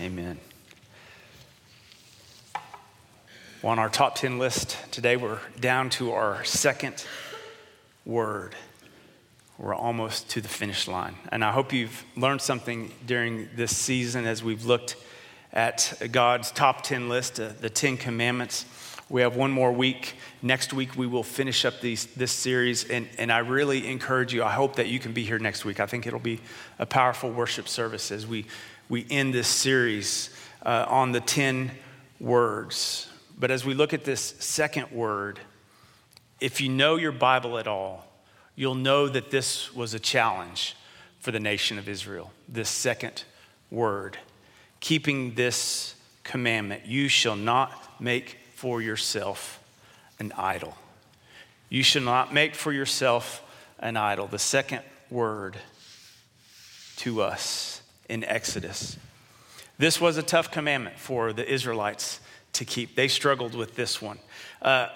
Amen. Well, on our top 10 list today, we're down to our second word. We're almost to the finish line. And I hope you've learned something during this season as we've looked at God's top 10 list, uh, the 10 commandments. We have one more week. Next week, we will finish up these, this series. And, and I really encourage you, I hope that you can be here next week. I think it'll be a powerful worship service as we, we end this series uh, on the 10 words. But as we look at this second word, if you know your Bible at all, you'll know that this was a challenge for the nation of Israel, this second word. Keeping this commandment you shall not make for yourself an idol. You shall not make for yourself an idol. The second word to us in Exodus. This was a tough commandment for the Israelites to keep. They struggled with this one. Uh,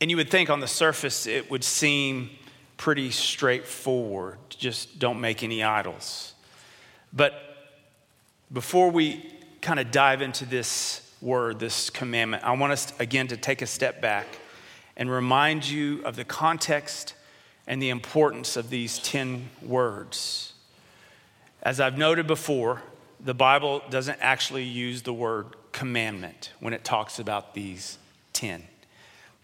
and you would think on the surface it would seem pretty straightforward. Just don't make any idols. But before we kind of dive into this word, this commandment, I want us again to take a step back and remind you of the context and the importance of these 10 words. As I've noted before, the Bible doesn't actually use the word commandment when it talks about these 10,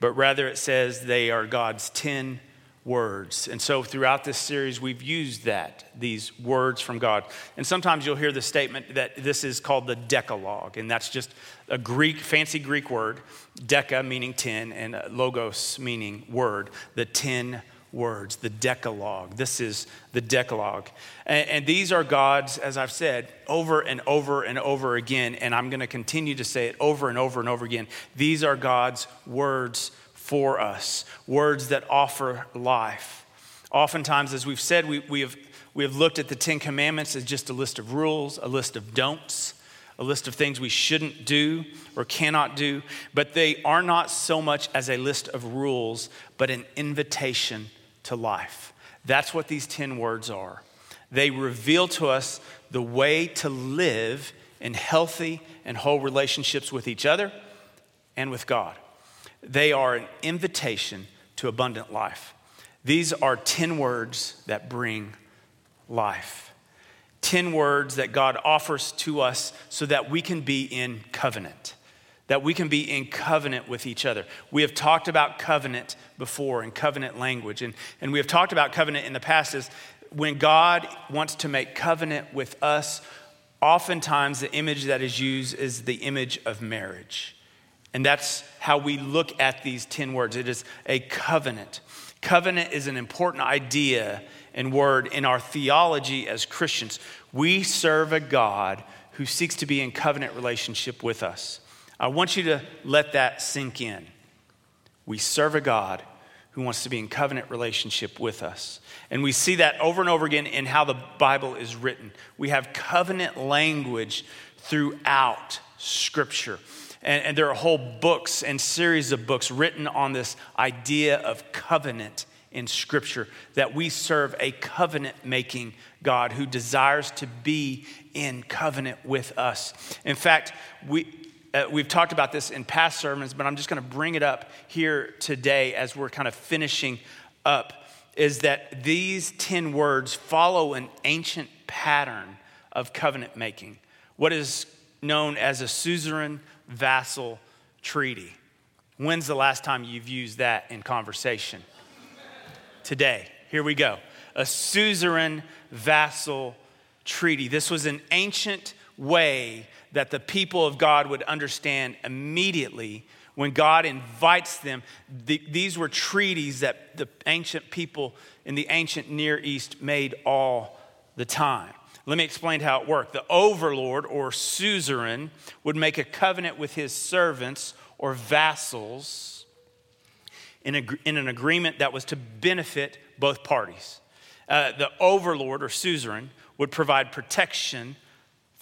but rather it says they are God's 10 words. And so throughout this series, we've used that, these words from God. And sometimes you'll hear the statement that this is called the Decalogue, and that's just a Greek, fancy Greek word, deca meaning 10, and logos meaning word, the 10 words, the Decalogue. This is the Decalogue. And, and, these are God's, as I've said, over and over and over again, and I'm going to continue to say it over and over and over again. These are God's words for us, words that offer life. Oftentimes, as we've said, we, we, have, we have looked at the Ten Commandments as just a list of rules, a list of don'ts a list of things we shouldn't do or cannot do, but they are not so much as a list of rules, but an invitation to life. That's what these 10 words are. They reveal to us the way to live in healthy and whole relationships with each other and with God. They are an invitation to abundant life. These are 10 words that bring life. 10 words that God offers to us so that we can be in covenant that we can be in covenant with each other. We have talked about covenant before in covenant language, and, and we have talked about covenant in the past as when God wants to make covenant with us, oftentimes the image that is used is the image of marriage. And that's how we look at these 10 words. It is a covenant. Covenant is an important idea and word in our theology as Christians. We serve a God who seeks to be in covenant relationship with us. I want you to let that sink in. We serve a God who wants to be in covenant relationship with us. And we see that over and over again in how the Bible is written. We have covenant language throughout Scripture. And, and, there are whole books and series of books written on this idea of covenant in Scripture, that we serve a covenant making God who desires to be in covenant with us. In fact, we, uh, we've talked about this in past sermons, but I'm just going to bring it up here today as we're kind of finishing up. Is that these 10 words follow an ancient pattern of covenant making, what is known as a suzerain vassal treaty. When's the last time you've used that in conversation? Today. Here we go. A suzerain vassal treaty. This was an ancient way that the people of God would understand immediately when God invites them. The, these were treaties that the ancient people in the ancient Near East made all the time. Let me explain how it worked. The overlord or suzerain would make a covenant with his servants or vassals in, a, in an agreement that was to benefit both parties. Uh, the overlord or suzerain would provide protection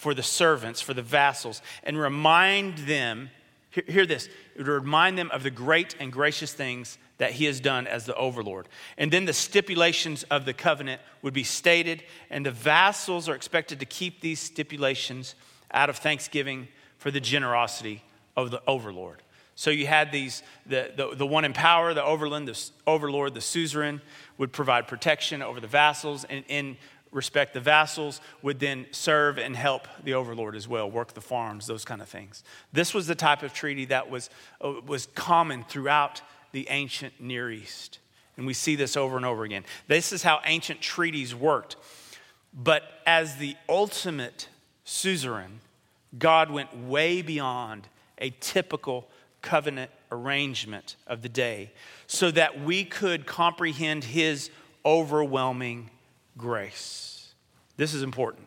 for the servants, for the vassals, and remind them, hear, hear this, would remind them of the great and gracious things that he has done as the overlord. And then the stipulations of the covenant would be stated, and the vassals are expected to keep these stipulations out of thanksgiving for the generosity of the overlord. So you had these, the, the, the one in power, the overland, the overlord, the suzerain would provide protection over the vassals, and in respect, the vassals would then serve and help the overlord as well, work the farms, those kind of things. This was the type of treaty that was, uh, was common throughout the ancient Near East. And we see this over and over again. This is how ancient treaties worked. But as the ultimate suzerain, God went way beyond a typical covenant arrangement of the day so that we could comprehend his overwhelming grace. This is important.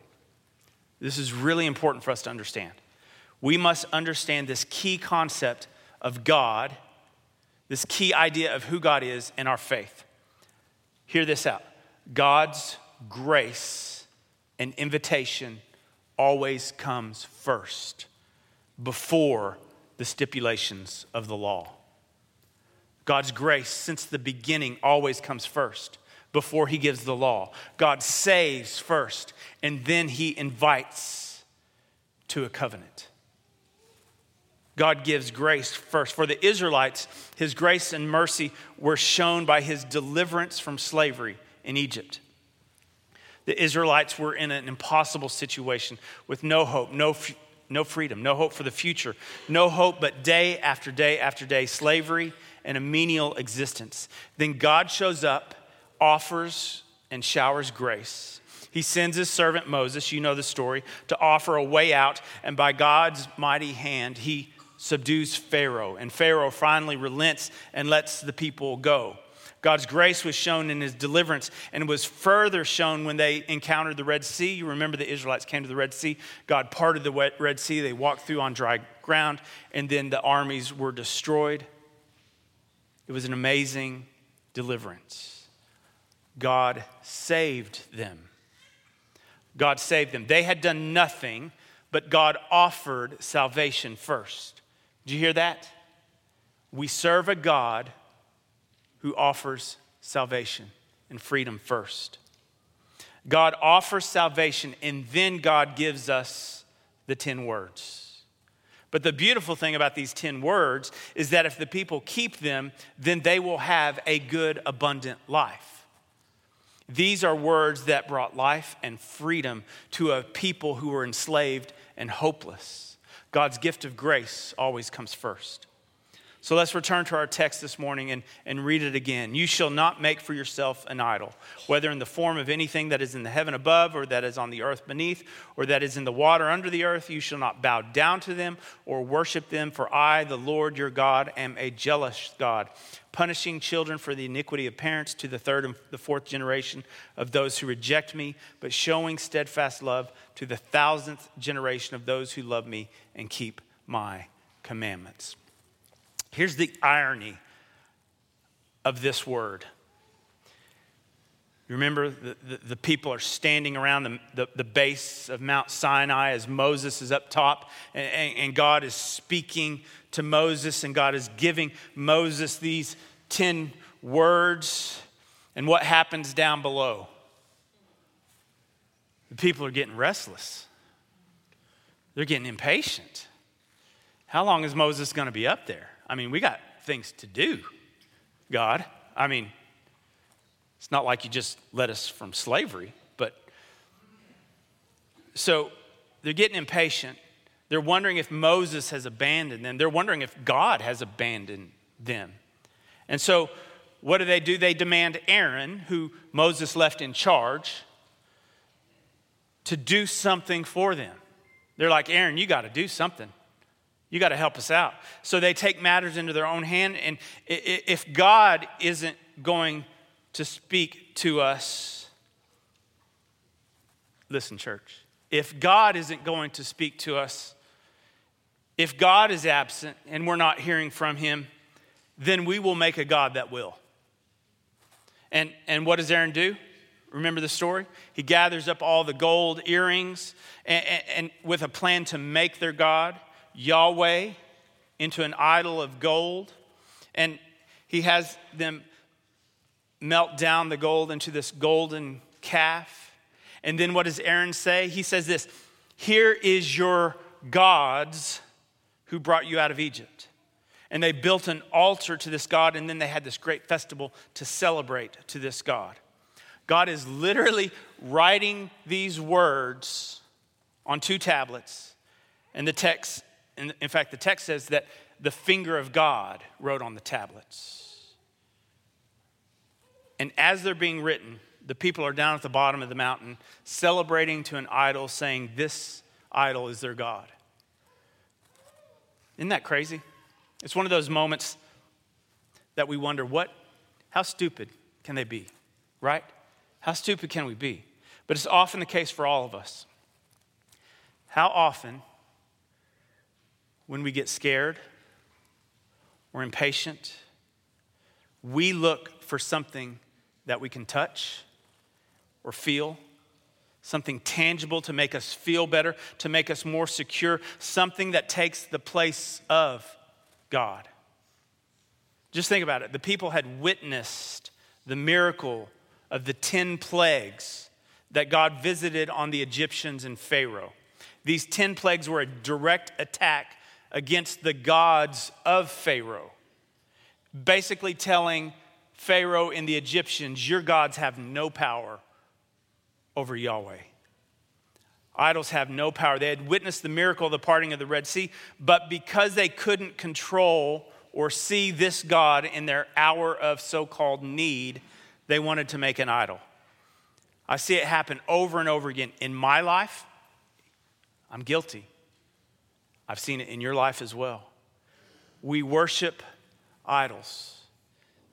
This is really important for us to understand. We must understand this key concept of God, this key idea of who God is in our faith. Hear this out God's grace and invitation always comes first before the stipulations of the law. God's grace, since the beginning, always comes first before he gives the law. God saves first, and then he invites to a covenant. God gives grace first. For the Israelites, his grace and mercy were shown by his deliverance from slavery in Egypt. The Israelites were in an impossible situation with no hope, no, no freedom, no hope for the future, no hope but day after day after day, slavery and a menial existence. Then God shows up, offers, and showers grace. He sends his servant Moses, you know the story, to offer a way out, and by God's mighty hand, he subdues Pharaoh. And Pharaoh finally relents and lets the people go. God's grace was shown in his deliverance and was further shown when they encountered the Red Sea. You remember the Israelites came to the Red Sea. God parted the Red Sea. They walked through on dry ground, and then the armies were destroyed. It was an amazing deliverance. God saved them. God saved them. They had done nothing, but God offered salvation first. Do you hear that? We serve a God who offers salvation and freedom first. God offers salvation, and then God gives us the 10 words. But the beautiful thing about these 10 words is that if the people keep them, then they will have a good, abundant life. These are words that brought life and freedom to a people who were enslaved and hopeless. God's gift of grace always comes first. So let's return to our text this morning and, and read it again. You shall not make for yourself an idol, whether in the form of anything that is in the heaven above, or that is on the earth beneath, or that is in the water under the earth. You shall not bow down to them or worship them, for I, the Lord your God, am a jealous God, punishing children for the iniquity of parents to the third and the fourth generation of those who reject me, but showing steadfast love to the thousandth generation of those who love me and keep my commandments. Here's the irony of this word. Remember the, the, the, people are standing around the, the, the, base of Mount Sinai as Moses is up top, and, and, and God is speaking to Moses, and God is giving Moses these 10 words. And what happens down below? The people are getting restless, they're getting impatient. How long is Moses going to be up there? I mean, we got things to do, God. I mean, it's not like you just led us from slavery, but so they're getting impatient. They're wondering if Moses has abandoned them. They're wondering if God has abandoned them. And so, what do they do? They demand Aaron, who Moses left in charge, to do something for them. They're like, Aaron, you got to do something. You got to help us out. So they take matters into their own hand. And if God isn't going to speak to us, listen, church, if God isn't going to speak to us, if God is absent and we're not hearing from him, then we will make a God that will. And, and what does Aaron do? Remember the story? He gathers up all the gold earrings and, and, and with a plan to make their God. Yahweh into an idol of gold. And he has them melt down the gold into this golden calf. And then what does Aaron say? He says this Here is your gods who brought you out of Egypt. And they built an altar to this God, and then they had this great festival to celebrate to this God. God is literally writing these words on two tablets. And the text, in fact, the text says that the finger of God wrote on the tablets. And as they're being written, the people are down at the bottom of the mountain celebrating to an idol, saying, This idol is their God. Isn't that crazy? It's one of those moments that we wonder, what, how stupid can they be, right? How stupid can we be? But it's often the case for all of us. How often, when we get scared or impatient, we look for something that we can touch or feel, something tangible to make us feel better, to make us more secure, something that takes the place of God. Just think about it. The people had witnessed the miracle of the 10 plagues that God visited on the Egyptians and Pharaoh. These 10 plagues were a direct attack against the gods of Pharaoh, basically telling Pharaoh and the Egyptians, Your gods have no power over Yahweh. Idols have no power. They had witnessed the miracle of the parting of the Red Sea, but because they couldn't control or see this God in their hour of so called need, they wanted to make an idol. I see it happen over and over again in my life. I'm guilty. I've seen it in your life as well. We worship idols.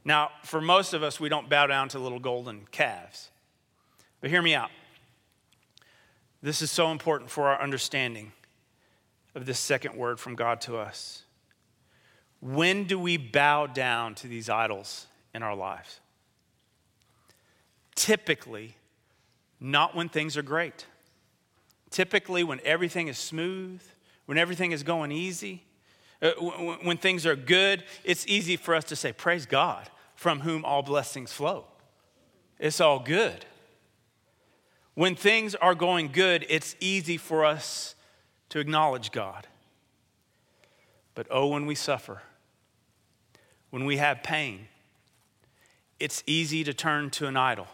Now, for most of us, we don't bow down to little golden calves. But hear me out. This is so important for our understanding of this second word from God to us. When do we bow down to these idols in our lives? Typically, not when things are great. Typically, when everything is smooth, when everything is going easy, uh, when things are good, it's easy for us to say, Praise God, from whom all blessings flow. It's all good. When things are going good, it's easy for us to acknowledge God. But oh, when we suffer, when we have pain, it's easy to turn to an idol.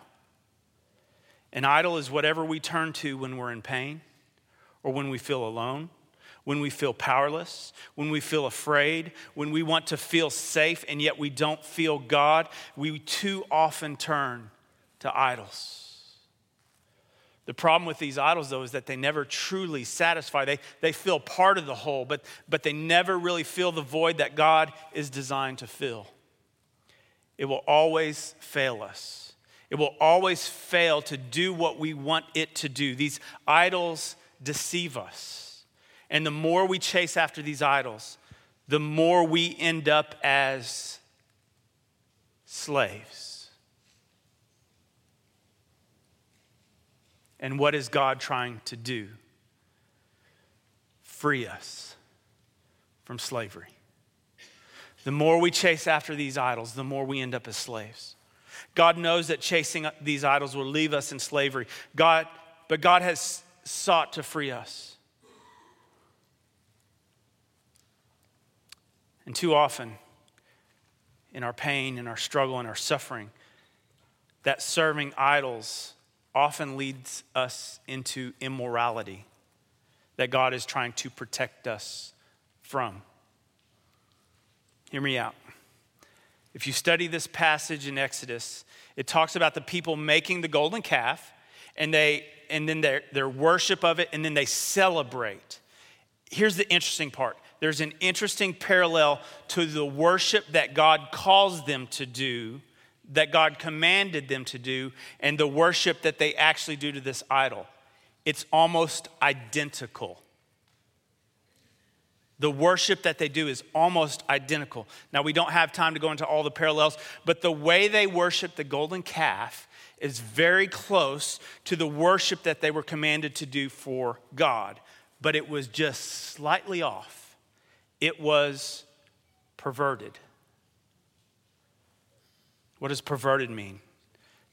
An idol is whatever we turn to when we're in pain or when we feel alone, when we feel powerless, when we feel afraid, when we want to feel safe and yet we don't feel God. We too often turn to idols. The problem with these idols, though, is that they never truly satisfy. They, they fill part of the hole, but, but they never really fill the void that God is designed to fill. It will always fail us. It will always fail to do what we want it to do. These idols deceive us. And the more we chase after these idols, the more we end up as slaves. And what is God trying to do? Free us from slavery. The more we chase after these idols, the more we end up as slaves. God knows that chasing these idols will leave us in slavery. God, but God has sought to free us. And too often, in our pain, in our struggle, in our suffering, that serving idols often leads us into immorality that God is trying to protect us from. Hear me out. If you study this passage in Exodus, it talks about the people making the golden calf and they and then their, their worship of it and then they celebrate. Here's the interesting part. There's an interesting parallel to the worship that God calls them to do that God commanded them to do and the worship that they actually do to this idol. It's almost identical. The worship that they do is almost identical. Now, we don't have time to go into all the parallels, but the way they worship the golden calf is very close to the worship that they were commanded to do for God, but it was just slightly off. It was perverted. What does perverted mean?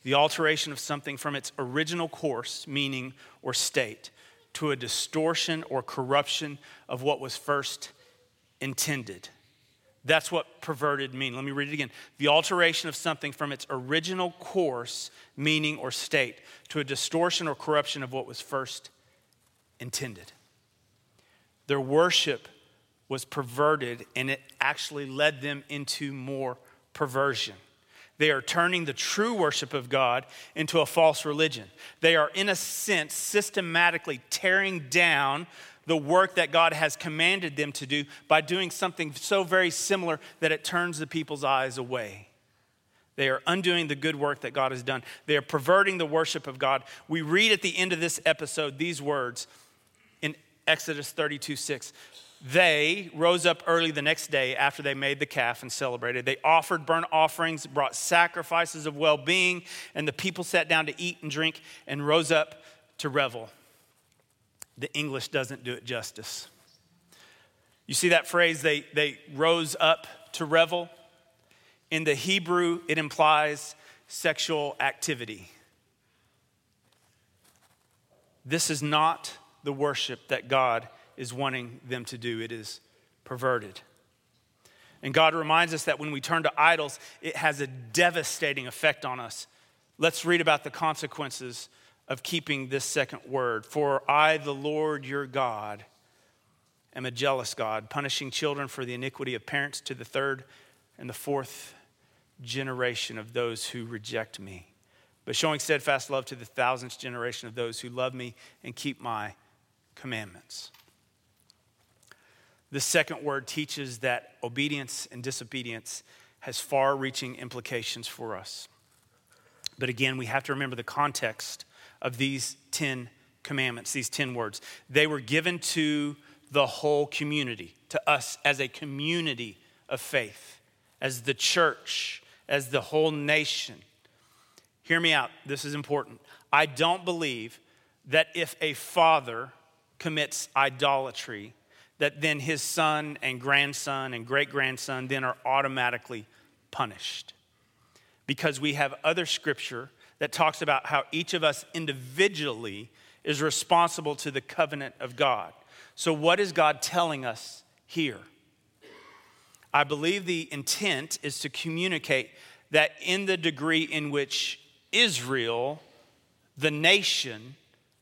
The alteration of something from its original course, meaning, or state, to a distortion or corruption of what was first intended. That's what perverted mean. Let me read it again. The alteration of something from its original course, meaning, or state to a distortion or corruption of what was first intended. Their worship was perverted and it actually led them into more perversion. They are turning the true worship of God into a false religion. They are, in a sense, systematically tearing down the work that God has commanded them to do by doing something so very similar that it turns the people's eyes away. They are undoing the good work that God has done. They are perverting the worship of God. We read at the end of this episode these words in Exodus 32 6. They rose up early the next day after they made the calf and celebrated. They offered burnt offerings, brought sacrifices of well being, and the people sat down to eat and drink and rose up to revel the English doesn't do it justice. You see that phrase, they, they rose up to revel? In the Hebrew, it implies sexual activity. This is not the worship that God is wanting them to do, it is perverted. And God reminds us that when we turn to idols, it has a devastating effect on us. Let's read about the consequences of keeping this second word. For I, the Lord your God, am a jealous God, punishing children for the iniquity of parents to the third and the fourth generation of those who reject me, but showing steadfast love to the thousandth generation of those who love me and keep my commandments. The second word teaches that obedience and disobedience has far reaching implications for us. But again, we have to remember the context of these 10 commandments, these 10 words. They were given to the whole community, to us as a community of faith, as the church, as the whole nation. Hear me out, this is important. I don't believe that if a father commits idolatry, that then his son and grandson and great grandson then are automatically punished. Because we have other scripture that talks about how each of us individually is responsible to the covenant of God. So, what is God telling us here? I believe the intent is to communicate that in the degree in which Israel, the nation,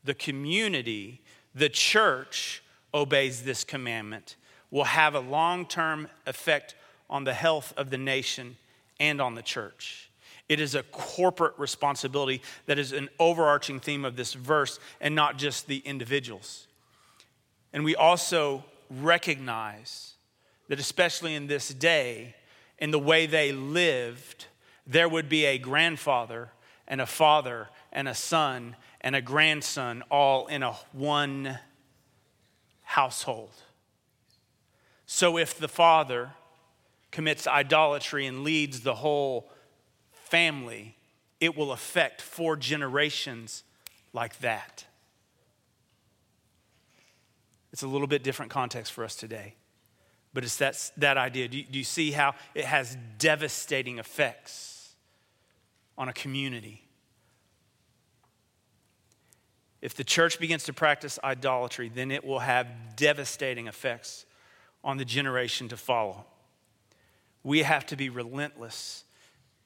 the community, the church obeys this commandment, will have a long term effect on the health of the nation and on the church. It is a corporate responsibility that is an overarching theme of this verse and not just the individuals. And we also recognize that, especially in this day, in the way they lived, there would be a grandfather and a father and a son and a grandson all in a one household. So if the father commits idolatry and leads the whole family, it will affect four generations like that. It's a little bit different context for us today, but it's that, that idea. Do you, do you see how it has devastating effects on a community? If the church begins to practice idolatry, then it will have devastating effects on the generation to follow. We have to be relentless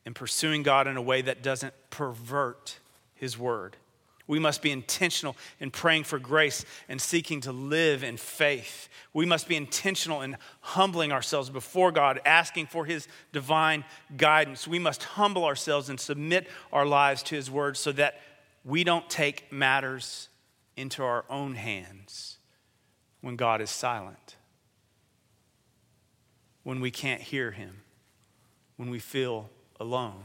in pursuing God in a way that doesn't pervert His word. We must be intentional in praying for grace and seeking to live in faith. We must be intentional in humbling ourselves before God, asking for His divine guidance. We must humble ourselves and submit our lives to His word so that we don't take matters into our own hands when God is silent, when we can't hear Him, when we feel alone.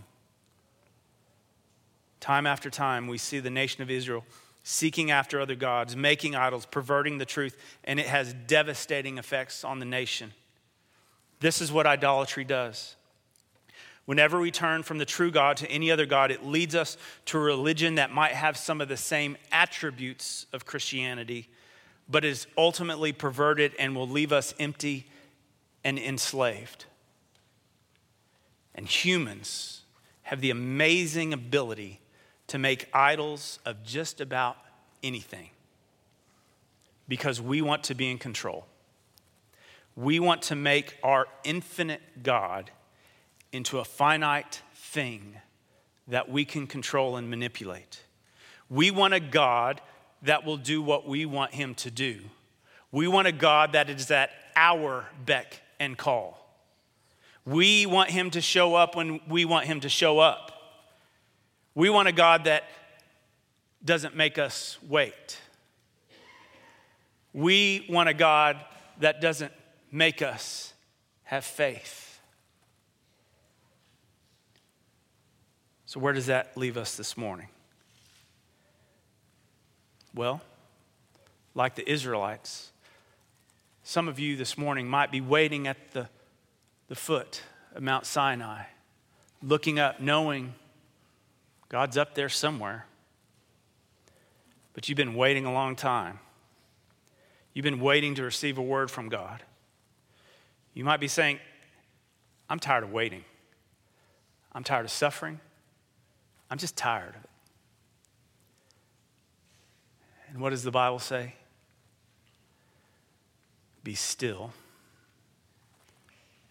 Time after time, we see the nation of Israel seeking after other gods, making idols, perverting the truth, and it has devastating effects on the nation. This is what idolatry does. Whenever we turn from the true God to any other God, it leads us to a religion that might have some of the same attributes of Christianity, but is ultimately perverted and will leave us empty and enslaved. And humans have the amazing ability to make idols of just about anything. because we want to be in control. We want to make our infinite God into a finite thing that we can control and manipulate. We want a God that will do what we want him to do. We want a God that is at our beck and call. We want him to show up when we want him to show up. We want a God that doesn't make us wait. We want a God that doesn't make us have faith. So, where does that leave us this morning? Well, like the Israelites, some of you this morning might be waiting at the, the foot of Mount Sinai, looking up, knowing God's up there somewhere. But you've been waiting a long time. You've been waiting to receive a word from God. You might be saying, I'm tired of waiting. I'm tired of suffering. I'm just tired of it. And what does the Bible say? Be still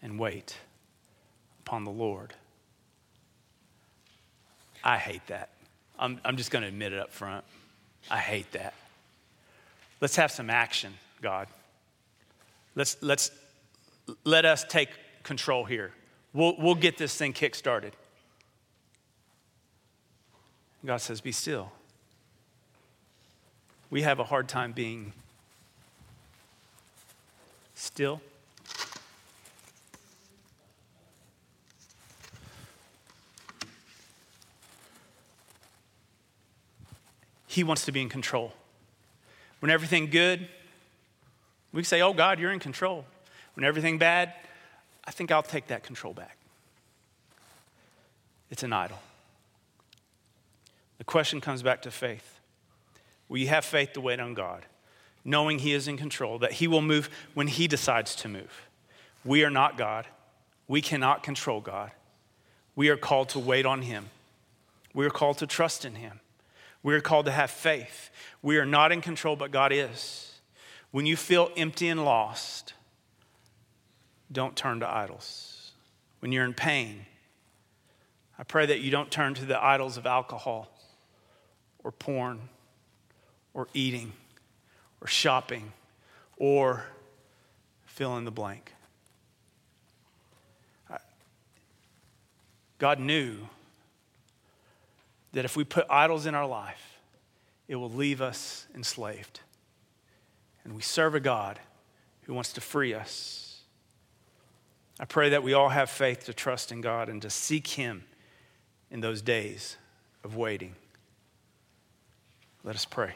and wait upon the Lord. I hate that. I'm, I'm just going to admit it up front. I hate that. Let's have some action, God. Let's, let's let us take control here. We'll, we'll get this thing kick started. God says, Be still. We have a hard time being still. He wants to be in control. When everything good, we say, Oh God, you're in control. When everything bad, I think I'll take that control back. It's an idol. The question comes back to faith. Will you have faith to wait on God, knowing He is in control, that He will move when He decides to move? We are not God. We cannot control God. We are called to wait on Him. We are called to trust in Him. We are called to have faith. We are not in control, but God is. When you feel empty and lost, don't turn to idols. When you're in pain, I pray that you don't turn to the idols of alcohol or porn or eating or shopping or fill in the blank. God knew that if we put idols in our life, it will leave us enslaved. And we serve a God who wants to free us I pray that we all have faith to trust in God and to seek Him in those days of waiting. Let us pray.